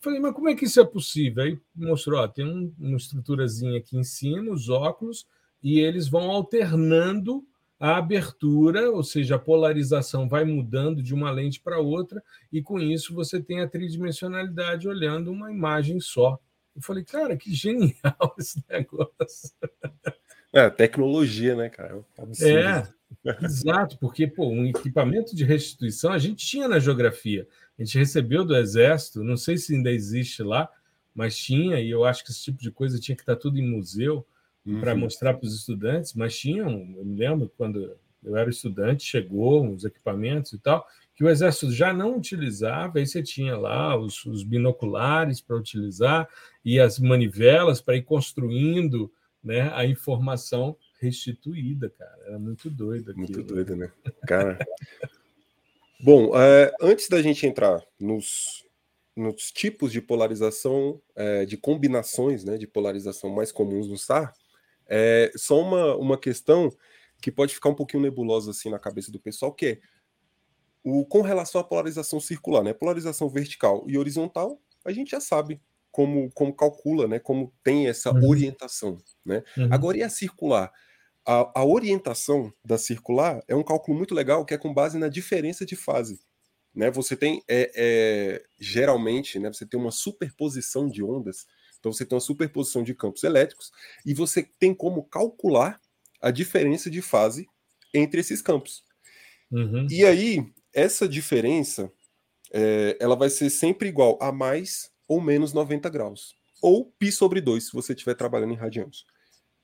Falei, mas como é que isso é possível? Aí mostrou, ó, tem um, uma estruturazinha aqui em cima, os óculos, e eles vão alternando a abertura, ou seja, a polarização vai mudando de uma lente para outra, e com isso você tem a tridimensionalidade olhando uma imagem só. Eu falei, cara, que genial esse negócio. É, tecnologia, né, cara? É, é exato, porque pô, um equipamento de restituição a gente tinha na geografia. A gente recebeu do Exército, não sei se ainda existe lá, mas tinha, e eu acho que esse tipo de coisa tinha que estar tudo em museu uhum. para mostrar para os estudantes, mas tinham, eu me lembro quando eu era estudante, chegou uns equipamentos e tal, que o Exército já não utilizava, aí você tinha lá os, os binoculares para utilizar e as manivelas para ir construindo né, a informação restituída, cara. Era muito doido aquilo. Muito doido, né? Cara. Bom, é, antes da gente entrar nos, nos tipos de polarização, é, de combinações né, de polarização mais comuns no SAR, é só uma, uma questão que pode ficar um pouquinho nebulosa assim na cabeça do pessoal, que é o, com relação à polarização circular, né? Polarização vertical e horizontal, a gente já sabe como, como calcula, né? Como tem essa uhum. orientação, né? Uhum. Agora, e a circular? A, a, orientação da circular é um cálculo muito legal que é com base na diferença de fase. Né? Você tem, é, é, geralmente, né, você tem uma superposição de ondas, então você tem uma superposição de campos elétricos, e você tem como calcular a diferença de fase entre esses campos. Uhum. E aí, essa diferença, é, ela vai ser sempre igual a mais ou menos 90 graus. Ou π sobre 2, se você estiver trabalhando em radianos.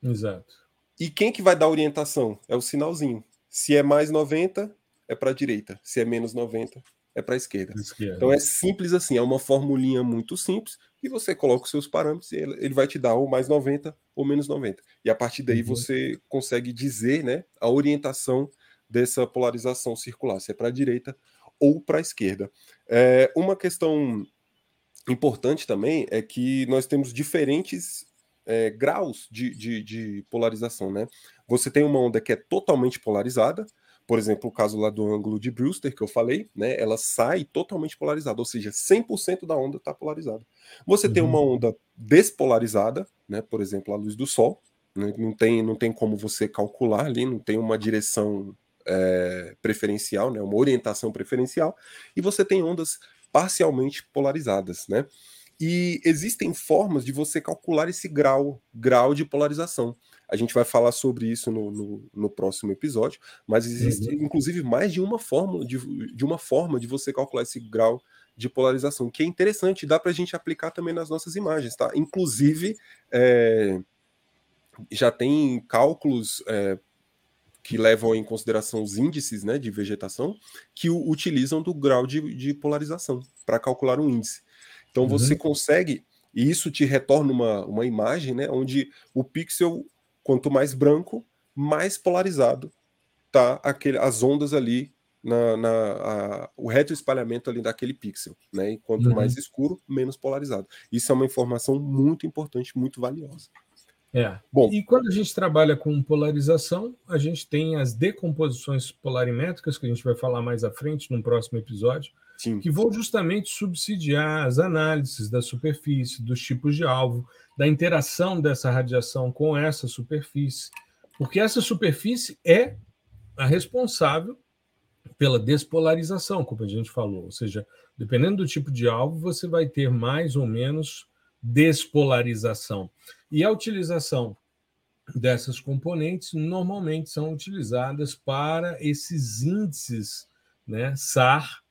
Exato. E quem que vai dar orientação? É o sinalzinho. Se é mais 90, é para a direita. Se é menos 90, é para a esquerda. esquerda. Então é simples assim, é uma formulinha muito simples e você coloca os seus parâmetros e ele, vai te dar ou mais 90 ou menos 90. E a partir daí uhum. você consegue dizer né, a orientação dessa polarização circular, se é para a direita ou para a esquerda. É, uma questão importante também é que nós temos diferentes é, graus de, de, de polarização. Né? Você tem uma onda que é totalmente polarizada, por exemplo, o caso lá do ângulo de Brewster que eu falei, né, ela sai totalmente polarizada, ou seja, 100% da onda está polarizada. Você uhum. tem uma uhum. onda despolarizada, né, por exemplo, a luz do Sol, né, não, tem, não tem como você calcular ali, não tem uma direção é, preferencial, né, uma orientação preferencial, e você tem ondas parcialmente polarizadas, né? E existem formas de você calcular esse grau, grau de polarização. A gente vai falar sobre isso no, no, no próximo episódio, mas existe uhum. inclusive mais de uma forma de, de uma forma de você calcular esse grau de polarização, que é interessante, dá para a gente aplicar também nas nossas imagens, tá? Inclusive, é, já tem cálculos é, que levam em consideração os índices né, de vegetação que o, utilizam do grau de, de polarização para calcular um índice. Então uhum. você consegue, e isso te retorna uma, uma imagem, né, onde o pixel Quanto mais branco, mais polarizado tá aquele, as ondas ali na, na a, o retroespalhamento ali daquele pixel, né? E quanto uhum. mais escuro, menos polarizado. Isso é uma informação muito importante, muito valiosa. É. Bom, e quando a gente trabalha com polarização, a gente tem as decomposições polarimétricas, que a gente vai falar mais à frente, no próximo episódio, Sim. que vão justamente subsidiar as análises da superfície, dos tipos de alvo, da interação dessa radiação com essa superfície, porque essa superfície é a responsável pela despolarização, como a gente falou, ou seja, dependendo do tipo de alvo, você vai ter mais ou menos despolarização. E a utilização dessas componentes normalmente são utilizadas para esses índices, né, SAR,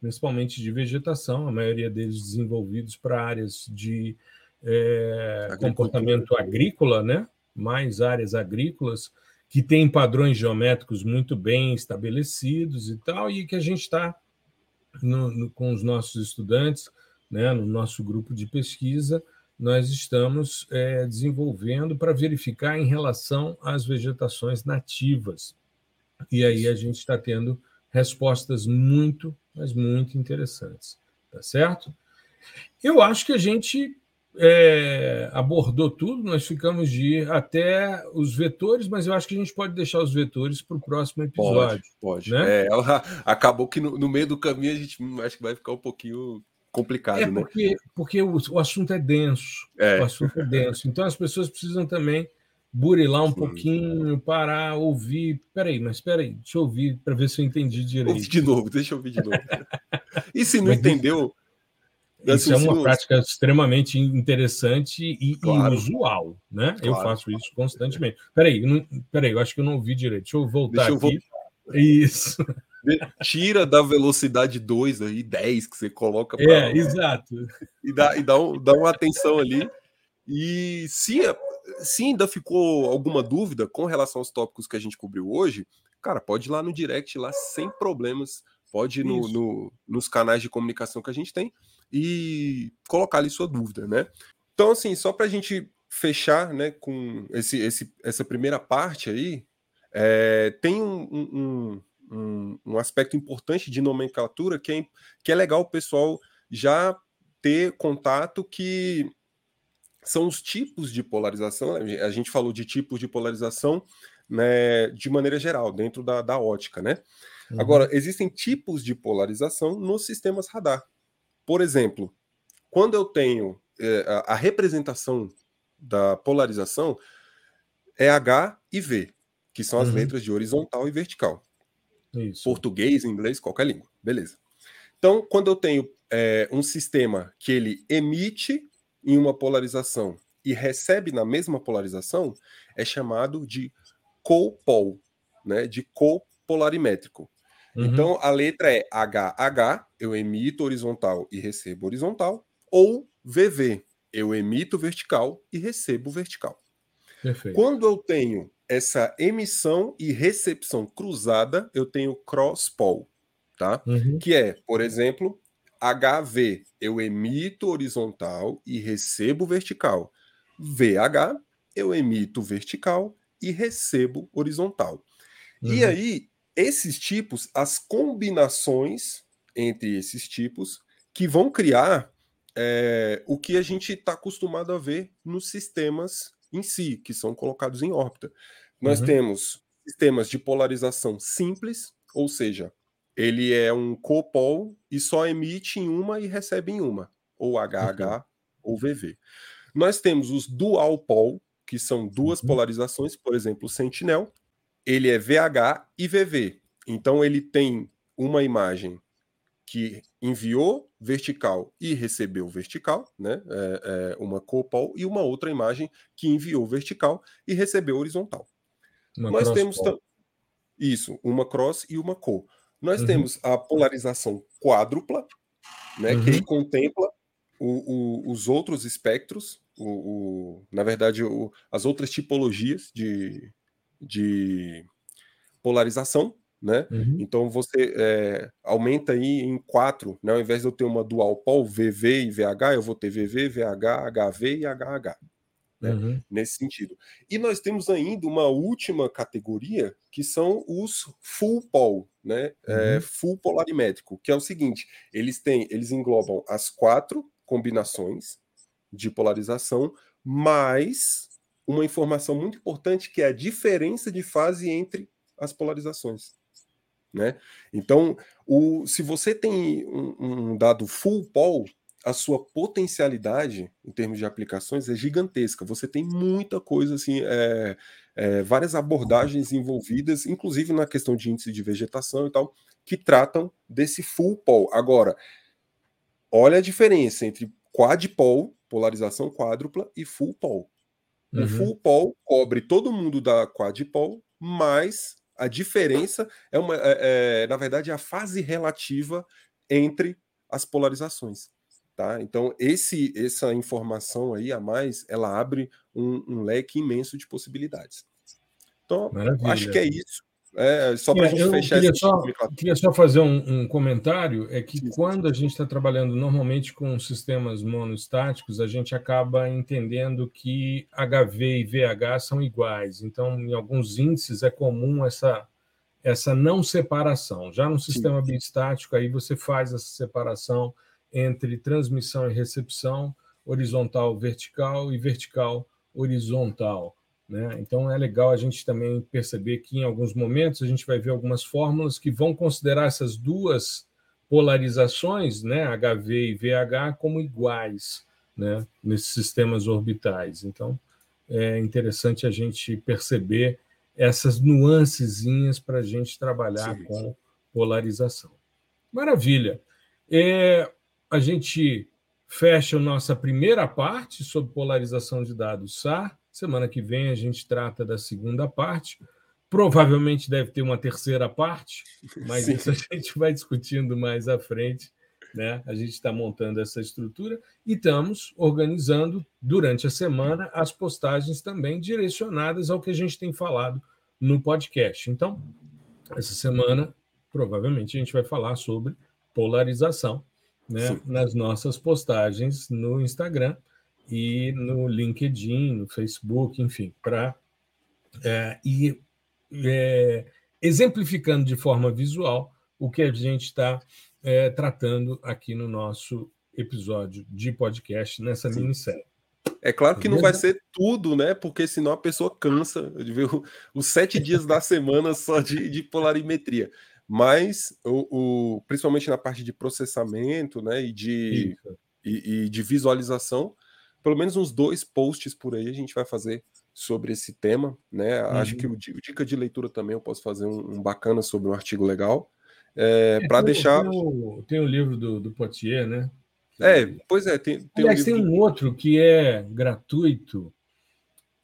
principalmente de vegetação, a maioria deles desenvolvidos para áreas de é, comportamento agrícola, né? mais áreas agrícolas, que têm padrões geométricos muito bem estabelecidos e tal, e que a gente está com os nossos estudantes, né, no nosso grupo de pesquisa, nós estamos é, desenvolvendo para verificar em relação às vegetações nativas. E aí a gente está tendo respostas muito, mas muito interessantes. Tá certo? Eu acho que a gente é, abordou tudo, nós ficamos de ir até os vetores, mas eu acho que a gente pode deixar os vetores para o próximo episódio. Pode, pode. Né? É, acabou que no, no, meio do caminho a gente acho que vai ficar um pouquinho complicado, é né? porque? Porque o, o assunto é denso. É. O assunto é denso. Então as pessoas precisam também burilar um Sim. pouquinho, parar, ouvir. Peraí, mas peraí, deixa eu ouvir para ver se eu entendi direito. Ouve de novo, deixa eu ouvir de novo. e se não mas entendeu, isso é uma prática extremamente interessante e claro. inusual, né? Claro. Eu faço isso constantemente. Peraí, não, peraí, eu acho que eu não ouvi direito. Deixa eu voltar Deixa eu aqui. Isso. Tira da velocidade 2 aí, 10 que você coloca para. É, exato. E dá, e dá, um, dá uma atenção ali. E se, se ainda ficou alguma dúvida com relação aos tópicos que a gente cobriu hoje, cara, pode ir lá no direct, lá sem problemas. Pode ir no, no, nos canais de comunicação que a gente tem e colocar ali sua dúvida, né? Então, assim, só para a gente fechar, né, com esse, esse, essa primeira parte aí, é, tem um, um, um, um, aspecto importante de nomenclatura que é, que é legal o pessoal já ter contato que são os tipos de polarização. Né? A gente falou de tipos de polarização né, de maneira geral, dentro da, da ótica, né? Uhum. Agora, existem tipos de polarização nos sistemas radar. Por exemplo, quando eu tenho é, a, a representação da polarização é H e V, que são as uhum. letras de horizontal e vertical. Isso. Português, inglês, qualquer língua. Beleza. Então, quando eu tenho é, um sistema que ele emite em uma polarização e recebe na mesma polarização, é chamado de copol, né, de copolarimétrico. Uhum. Então a letra é HH, eu emito horizontal e recebo horizontal, ou VV, eu emito vertical e recebo vertical. Perfeito. Quando eu tenho essa emissão e recepção cruzada, eu tenho cross-pol, tá? Uhum. Que é, por exemplo, HV, eu emito horizontal e recebo vertical. VH, eu emito vertical e recebo horizontal. Uhum. E aí, esses tipos, as combinações entre esses tipos, que vão criar é, o que a gente está acostumado a ver nos sistemas em si, que são colocados em órbita. Nós uhum. temos sistemas de polarização simples, ou seja, ele é um copol e só emite em uma e recebe em uma, ou HH uhum. ou VV. Nós temos os dual pol, que são duas uhum. polarizações, por exemplo, o Sentinel, ele é VH e VV. Então ele tem uma imagem que enviou vertical e recebeu vertical, né? É, é uma copol, e uma outra imagem que enviou vertical e recebeu horizontal. Uma Nós temos isso, uma cross e uma co. Nós uhum. temos a polarização quádrupla, né? Uhum. Que contempla o, o, os outros espectros, o, na verdade, as outras tipologias de, de polarização, né? Uhum. Então você é, aumenta aí em quatro, né? Ao invés de eu ter uma dual pol VV e VH, eu vou ter VV, VH, HV e HH. Né? Uhum. Nesse sentido. E nós temos ainda uma última categoria que são os full pol, né? É, uhum. É, full polarimétrico, que é o seguinte: eles têm, eles englobam as quatro combinações de polarização, mais uma informação muito importante que é a diferença de fase entre as polarizações. Né? Então, o, se você tem um, um dado full pol, a sua potencialidade em termos de aplicações é gigantesca. Você tem muita coisa assim, é, é, várias abordagens envolvidas, inclusive na questão de índice de vegetação e tal, que tratam desse full pol. Agora, olha a diferença entre quadpol, polarização quádrupla, e full pol. Uhum. O full pol cobre todo mundo da quadpol, mas a diferença é uma, é, é, na verdade, é a fase relativa entre as polarizações. Tá? Então, esse, essa informação aí a mais, ela abre um, um leque imenso de possibilidades. Então, Maravilha. acho que é isso. É, só para a é, gente fechar queria só, queria só fazer um, um, comentário: é que quando a gente está trabalhando normalmente com sistemas monostáticos, a gente acaba entendendo que HV e VH são iguais. Então, em alguns índices é comum essa, essa não separação. Já no sistema Sim. biestático, aí você faz essa separação entre transmissão e recepção, horizontal vertical e vertical horizontal. Né? Então é legal a gente também perceber que em alguns momentos a gente vai ver algumas fórmulas que vão considerar essas duas polarizações, né, HV e VH, como iguais né, nesses sistemas orbitais. Então é interessante a gente perceber essas nuancezinhas para a gente trabalhar sim, com polarização. Maravilha. É, a gente fecha a nossa primeira parte sobre polarização de dados SAR. Semana que vem a gente trata da segunda parte. Provavelmente deve ter uma terceira parte, mas Sim. isso a gente vai discutindo mais à frente. Né? A gente está montando essa estrutura e estamos organizando durante a semana as postagens também direcionadas ao que a gente tem falado no podcast. Então, essa semana, provavelmente, a gente vai falar sobre polarização né? nas nossas postagens no Instagram e no LinkedIn, no Facebook, enfim, para é, ir é, exemplificando de forma visual o que a gente está é, tratando aqui no nosso episódio de podcast nessa Sim. minissérie. É claro que não vai ser tudo, né? Porque senão a pessoa cansa de ver os sete dias da semana só de, de polarimetria. Mas, o, o, principalmente na parte de processamento né, e, de, e, e de visualização, pelo menos uns dois posts por aí a gente vai fazer sobre esse tema, né? Uhum. Acho que uhum. o, o, dica de leitura também eu posso fazer um, um bacana sobre um artigo legal. É, é para deixar. Tem o, tem o, livro do, do Potier, né? É, pois é, tem, tem Aliás, um tem um outro que é gratuito,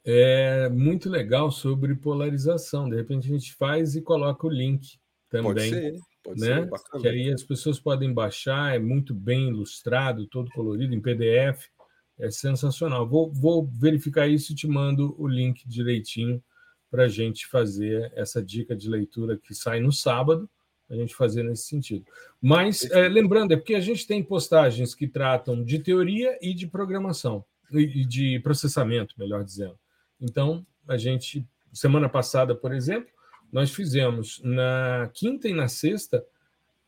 é muito legal sobre polarização. De repente a gente faz e coloca o link também. Pode ser, pode né? ser, bacana. Que aí as pessoas podem baixar, é muito bem ilustrado, todo colorido em PDF é sensacional. Vou, vou verificar isso e te mando o link direitinho para a gente fazer essa dica de leitura que sai no sábado, a gente fazer nesse sentido. Mas, é, lembrando, é porque a gente tem postagens que tratam de teoria e de programação, e de processamento, melhor dizendo. Então, a gente, semana passada, por exemplo, nós fizemos na quinta e na sexta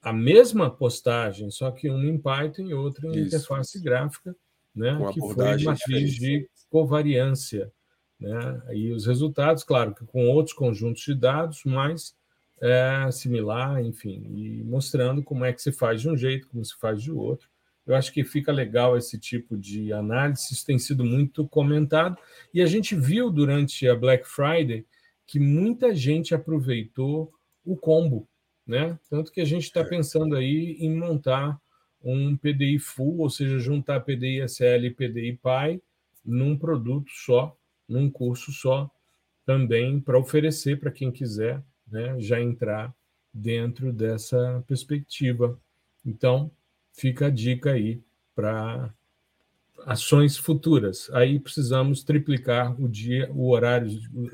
a mesma postagem, só que uma em Python e outra em Isso. interface gráfica, né, que foi matriz de covariância. Né? E os resultados, claro, que com outros conjuntos de dados, mas é, similar, enfim, e mostrando como é que se faz de um jeito, como se faz de outro. Eu acho que fica legal esse tipo de análise, isso tem sido muito comentado, e a gente viu durante a Black Friday que muita gente aproveitou o combo, né? Tanto que a gente está é. pensando aí em montar um PDI full, ou seja, juntar PDI SL e PDI PI num produto só, num curso só, também para oferecer para quem quiser né, já entrar dentro dessa perspectiva. Então, fica a dica aí para ações futuras. Aí precisamos triplicar o dia, o horário,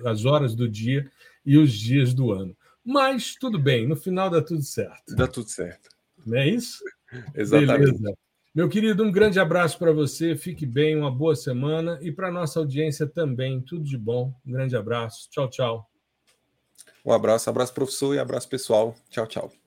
as horas do dia e os dias do ano. Mas tudo bem, no final dá tudo certo. Dá tudo certo. Não é isso? Exatamente. Beleza. Meu querido, um grande abraço para você, fique bem, uma boa semana e para nossa audiência também, tudo de bom. Um grande abraço. Tchau, tchau. Um abraço, abraço professor e abraço pessoal. Tchau, tchau.